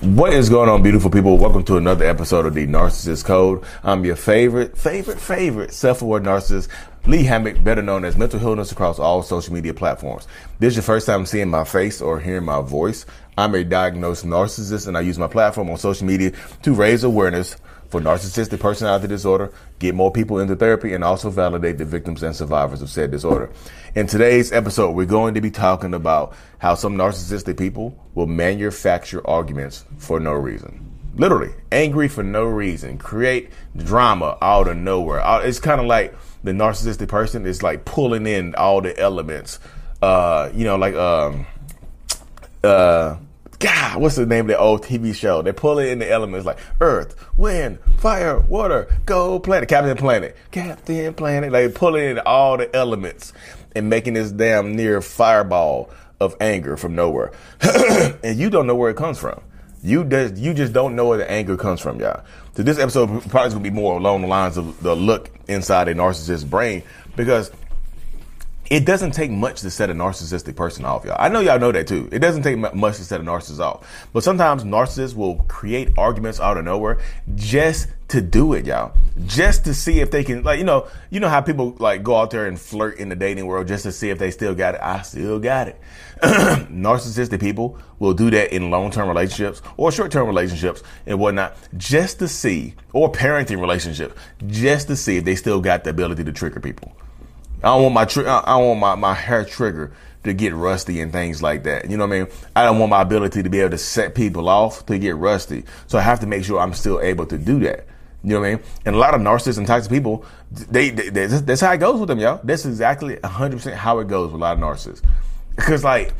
What is going on, beautiful people? Welcome to another episode of the Narcissist Code. I'm your favorite, favorite, favorite self-aware narcissist, Lee Hammock, better known as Mental Healness across all social media platforms. This is your first time seeing my face or hearing my voice. I'm a diagnosed narcissist and I use my platform on social media to raise awareness for narcissistic personality disorder, get more people into therapy, and also validate the victims and survivors of said disorder. In today's episode, we're going to be talking about how some narcissistic people will manufacture arguments for no reason. Literally, angry for no reason, create drama out of nowhere. Uh, it's kind of like the narcissistic person is like pulling in all the elements. Uh, you know, like um, uh, God, what's the name of the old TV show? They pull it in the elements like Earth, Wind, Fire, Water, Go Planet, Captain Planet, Captain Planet. Like pulling in all the elements and making this damn near fireball of anger from nowhere. and you don't know where it comes from. You just you just don't know where the anger comes from, y'all. So this episode probably is gonna be more along the lines of the look inside a narcissist's brain because it doesn't take much to set a narcissistic person off, y'all. I know y'all know that too. It doesn't take much to set a narcissist off. But sometimes narcissists will create arguments out of nowhere just to do it, y'all. Just to see if they can, like, you know, you know how people like go out there and flirt in the dating world just to see if they still got it. I still got it. Narcissistic people will do that in long-term relationships or short-term relationships and whatnot, just to see, or parenting relationships, just to see if they still got the ability to trigger people. I don't want my I don't want my, my hair trigger to get rusty and things like that. You know what I mean? I don't want my ability to be able to set people off to get rusty. So I have to make sure I'm still able to do that. You know what I mean? And a lot of narcissists and toxic people, they, they, they that's how it goes with them, y'all. That's exactly 100% how it goes with a lot of narcissists. Because like,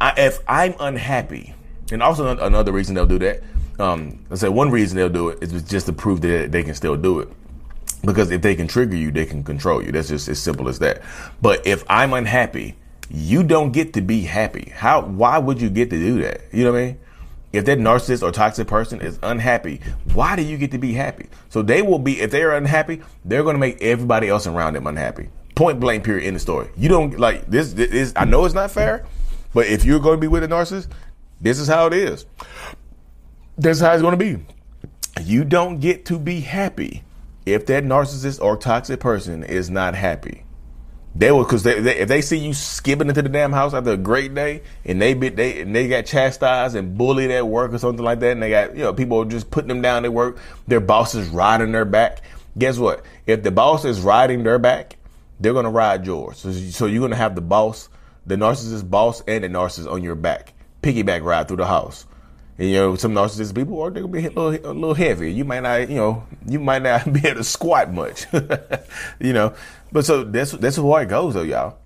I, if I'm unhappy, and also another reason they'll do that. Um, I say one reason they'll do it is just to prove that they can still do it. Because if they can trigger you, they can control you. That's just as simple as that. But if I'm unhappy, you don't get to be happy. How, why would you get to do that? You know what I mean? If that narcissist or toxic person is unhappy, why do you get to be happy? So they will be, if they're unhappy, they're going to make everybody else around them unhappy. Point blank, period, in the story. You don't like this, this is, I know it's not fair, but if you're going to be with a narcissist, this is how it is. This is how it's going to be. You don't get to be happy if that narcissist or toxic person is not happy, they will because they, they, if they see you skipping into the damn house after a great day and they they and they got chastised and bullied at work or something like that, and they got you know people just putting them down at work, their boss is riding their back. Guess what? If the boss is riding their back, they're gonna ride yours. So, so you're gonna have the boss, the narcissist boss, and the narcissist on your back, piggyback ride through the house. And, you know, some narcissistic people are they're gonna be a little, a little heavy. You might not, you know, you might not be able to squat much, you know. But so that's that's why it goes though, y'all.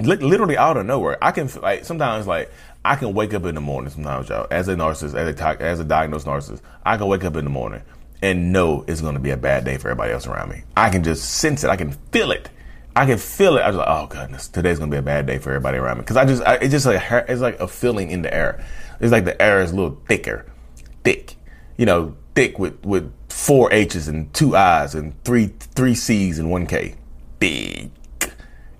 Literally out of nowhere, I can like sometimes like I can wake up in the morning sometimes, y'all, as a narcissist, as a as a diagnosed narcissist, I can wake up in the morning and know it's to be a bad day for everybody else around me. I can just sense it. I can feel it. I can feel it. I was like, oh goodness, today's to be a bad day for everybody around me because I just I, it's just like it's like a feeling in the air. It's like the air is a little thicker, thick, you know, thick with with four H's and two I's and three three C's and one K. Thick.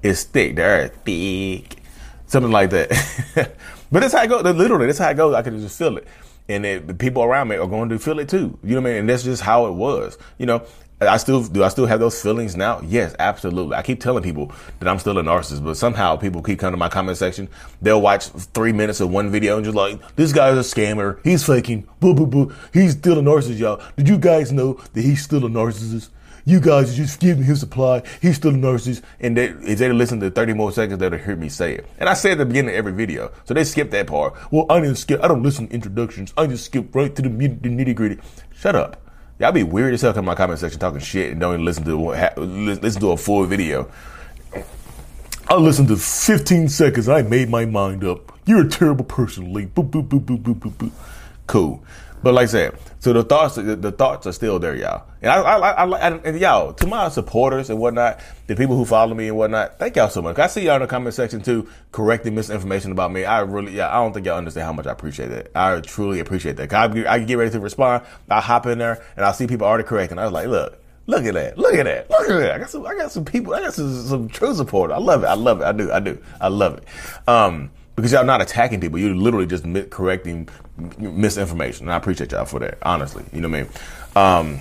It's thick. The air is thick. Something like that. but that's how it goes. Literally, that's how it goes. I can just feel it. And it, the people around me are going to feel it too. You know what I mean? And that's just how it was. You know, I still do. I still have those feelings now. Yes, absolutely. I keep telling people that I'm still a narcissist, but somehow people keep coming to my comment section. They'll watch three minutes of one video and just like, this guy's a scammer. He's faking. Boo, boo, boo. He's still a narcissist, y'all. Did you guys know that he's still a narcissist? You guys just give me his supply. He's still a narcissist. And they, if they listen to 30 more seconds, they'll hear me say it. And I say at the beginning of every video. So they skip that part. Well, I didn't skip. I don't listen to introductions. I just skip right to the nitty gritty. Shut up. Y'all be weird as hell come in my comment section talking shit and don't even listen to what ha- listen to a full video. I listened to 15 seconds. I made my mind up. You're a terrible person, Lee. Boop, boop, boop, boop, boop, boop, boop. Cool. But like I said, so the thoughts, the, the thoughts are still there, y'all. And I, I, I, and y'all, to my supporters and whatnot, the people who follow me and whatnot, thank y'all so much. I see y'all in the comment section too, correcting misinformation about me. I really, yeah, I don't think y'all understand how much I appreciate that. I truly appreciate that. I, I get ready to respond. I hop in there and I see people already correcting. I was like, look, Look at that. Look at that. Look at that. I got some I got some people. I got some, some true support. I love it. I love it. I do. I do. I love it. Um, because y'all not attacking people. You're literally just correcting misinformation. And I appreciate y'all for that, honestly. You know what I mean? Um,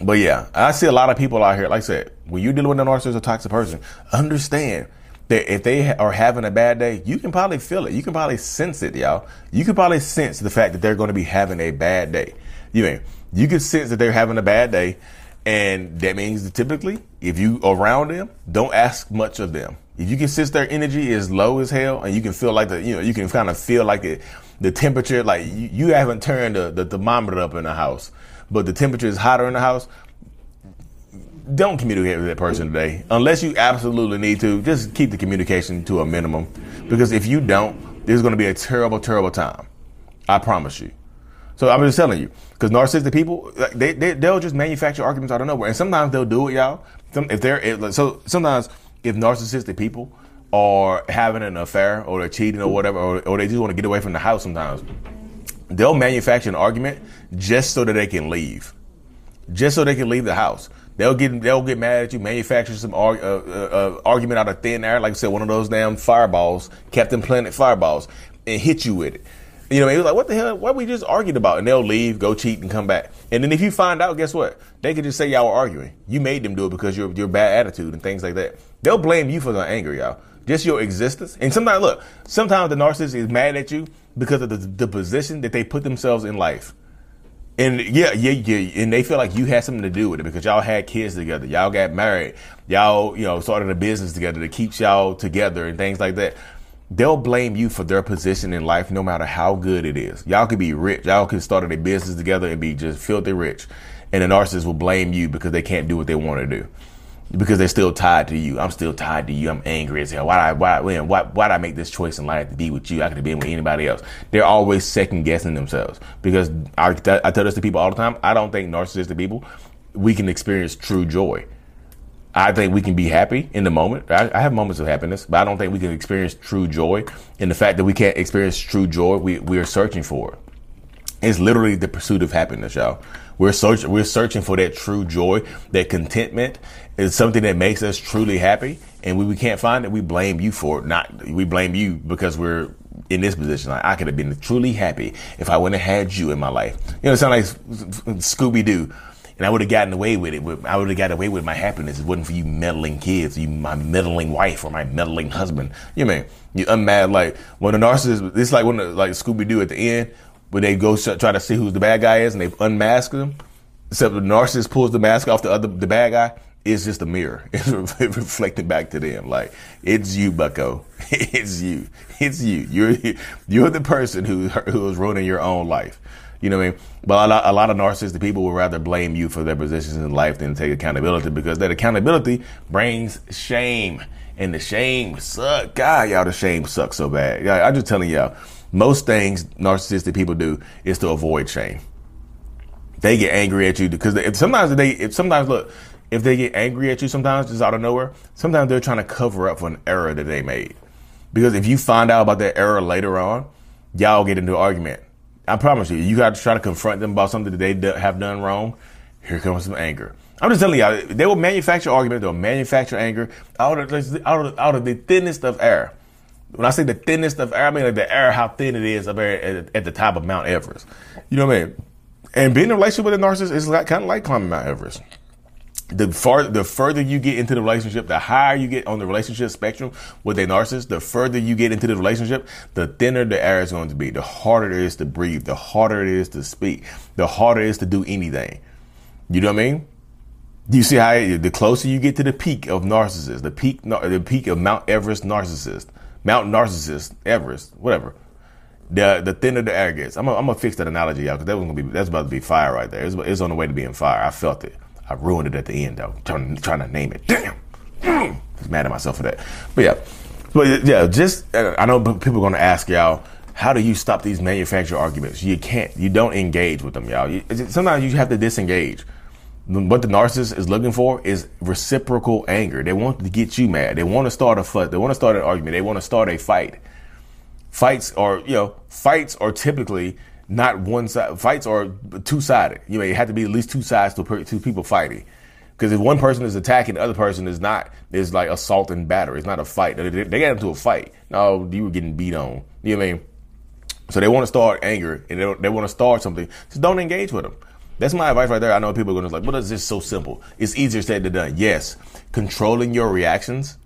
but yeah, I see a lot of people out here, like I said, when you're dealing with a narcissist or toxic person, understand that if they are having a bad day, you can probably feel it. You can probably sense it, y'all. You can probably sense the fact that they're going to be having a bad day. You mean you can sense that they're having a bad day, and that means that typically, if you around them, don't ask much of them. If you can sense their energy is low as hell, and you can feel like the, you know, you can kind of feel like the, the temperature, like you, you haven't turned the, the thermometer up in the house, but the temperature is hotter in the house. Don't communicate with that person today, unless you absolutely need to. Just keep the communication to a minimum, because if you don't, there's going to be a terrible, terrible time. I promise you. So I'm just telling you, because narcissistic people, they, they they'll just manufacture arguments out of nowhere, and sometimes they'll do it, y'all. If they're so sometimes if narcissistic people are having an affair or they're cheating or whatever, or, or they just want to get away from the house sometimes, they'll manufacture an argument just so that they can leave, just so they can leave the house. They'll get they'll get mad at you, manufacture some arg- uh, uh, uh, argument out of thin air, like I said, one of those damn fireballs, Captain Planet fireballs, and hit you with it. You know, it was like, what the hell? What we just argued about? And they'll leave, go cheat, and come back. And then if you find out, guess what? They could just say y'all were arguing. You made them do it because your your bad attitude and things like that. They'll blame you for the anger, y'all. Just your existence. And sometimes, look, sometimes the narcissist is mad at you because of the, the position that they put themselves in life. And yeah, yeah, yeah, and they feel like you had something to do with it because y'all had kids together, y'all got married, y'all, you know, started a business together that keeps y'all together and things like that they'll blame you for their position in life no matter how good it is. Y'all could be rich. Y'all could start a business together and be just filthy rich. And the narcissist will blame you because they can't do what they want to do. Because they're still tied to you. I'm still tied to you. I'm angry as hell. Why why why why why'd I make this choice in life to be with you? I could have been with anybody else. They're always second guessing themselves. Because I, I tell this to people all the time. I don't think narcissistic people we can experience true joy. I think we can be happy in the moment. I, I, have moments of happiness, but I don't think we can experience true joy. And the fact that we can't experience true joy, we, we are searching for. It's literally the pursuit of happiness, y'all. We're searching, we're searching for that true joy, that contentment is something that makes us truly happy. And when we can't find it, we blame you for it. Not, we blame you because we're in this position. Like, I could have been truly happy if I wouldn't have had you in my life. You know, it sounds like Scooby Doo and I would have gotten away with it. I would have gotten away with my happiness. It wasn't for you meddling kids, you my meddling wife or my meddling husband. You know I mean you unmad like when a narcissist? It's like when the, like Scooby Doo at the end when they go try to see who the bad guy is and they unmask them. Except the narcissist pulls the mask off the other the bad guy. It's just a mirror. It's reflecting back to them. Like it's you, Bucko. It's you. It's you. You're you're the person who who is ruining your own life. You know what I mean? But a lot, a lot of narcissistic people would rather blame you for their positions in life than take accountability because that accountability brings shame. And the shame suck. God, y'all, the shame sucks so bad. I'm just telling y'all, most things narcissistic people do is to avoid shame. They get angry at you because if sometimes they, if sometimes look, if they get angry at you sometimes just out of nowhere, sometimes they're trying to cover up for an error that they made. Because if you find out about that error later on, y'all get into an argument. I promise you, you got to try to confront them about something that they have done wrong. Here comes some anger. I'm just telling y'all, they will manufacture argument. They'll manufacture anger out of, out of, out of the thinnest of air. When I say the thinnest of air, I mean like the air, how thin it is up there at, at the top of Mount Everest. You know what I mean? And being in a relationship with a narcissist is like, kind of like climbing Mount Everest the far the further you get into the relationship, the higher you get on the relationship spectrum with a narcissist, the further you get into the relationship, the thinner the air is going to be. The harder it is to breathe, the harder it is to speak, the harder it is to do anything. You know what I mean? Do you see how the closer you get to the peak of narcissist, the peak, the peak of Mount Everest narcissist, Mount Narcissist, Everest, whatever. The the thinner the air gets. I'm gonna fix that analogy, y'all, because that was gonna be that's about to be fire right there. It's, it's on the way to being fire. I felt it. I ruined it at the end though, trying, trying to name it. Damn. I was mad at myself for that. But yeah. But yeah, just, I know people are to ask y'all, how do you stop these manufactured arguments? You can't. You don't engage with them, y'all. You, sometimes you have to disengage. What the narcissist is looking for is reciprocal anger. They want to get you mad. They want to start a fight. They want to start an argument. They want to start a fight. Fights are, you know, fights are typically not one side. Fights are two sided. You know, it had to be at least two sides to two people fighting. Because if one person is attacking, the other person is not, is like assault and battery. It's not a fight. They, got into a fight. No, you were getting beat on. You know what I mean? So they want to start anger and they, they want to start something. Just don't engage with them. That's my advice right there. I know people are going to be like, is this so simple? It's easier said than done. Yes, controlling your reactions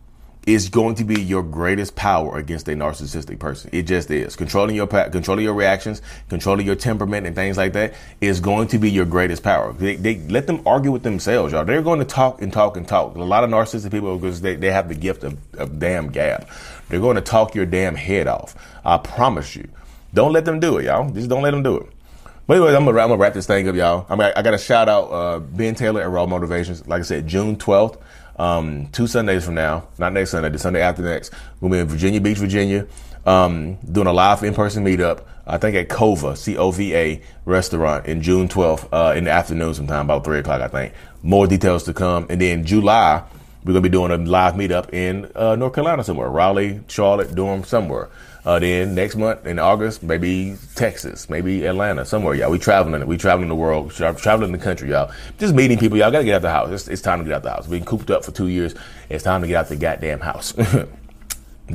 is going to be your greatest power against a narcissistic person. It just is. Controlling your controlling your reactions, controlling your temperament, and things like that is going to be your greatest power. They, they let them argue with themselves, y'all. They're going to talk and talk and talk. A lot of narcissistic people because they, they have the gift of, of damn gab. They're going to talk your damn head off. I promise you. Don't let them do it, y'all. Just don't let them do it. But anyway, I'm gonna, I'm gonna wrap this thing up, y'all. I, mean, I, I got to shout out uh, Ben Taylor at Raw Motivations. Like I said, June 12th, um, two Sundays from now, not next Sunday, the Sunday after next, we'll be in Virginia Beach, Virginia, um, doing a live in-person meetup. I think at Cova, C-O-V-A restaurant in June 12th, uh, in the afternoon sometime, about three o'clock, I think. More details to come. And then July, we're gonna be doing a live meetup in uh, North Carolina somewhere, Raleigh, Charlotte, Durham, somewhere. Uh, then next month in August, maybe Texas, maybe Atlanta, somewhere, y'all. We traveling, we traveling the world, traveling the country, y'all. Just meeting people, y'all. Gotta get out the house. It's, it's time to get out the house. Been cooped up for two years. It's time to get out the goddamn house. but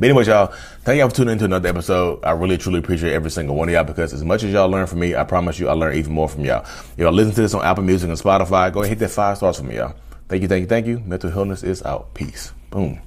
anyway, y'all, thank y'all for tuning into another episode. I really, truly appreciate every single one of y'all because as much as y'all learn from me, I promise you, I learn even more from y'all. If y'all listen to this on Apple Music and Spotify, go ahead and hit that five stars for me, y'all. Thank you, thank you, thank you. Mental Healness is out. Peace. Boom.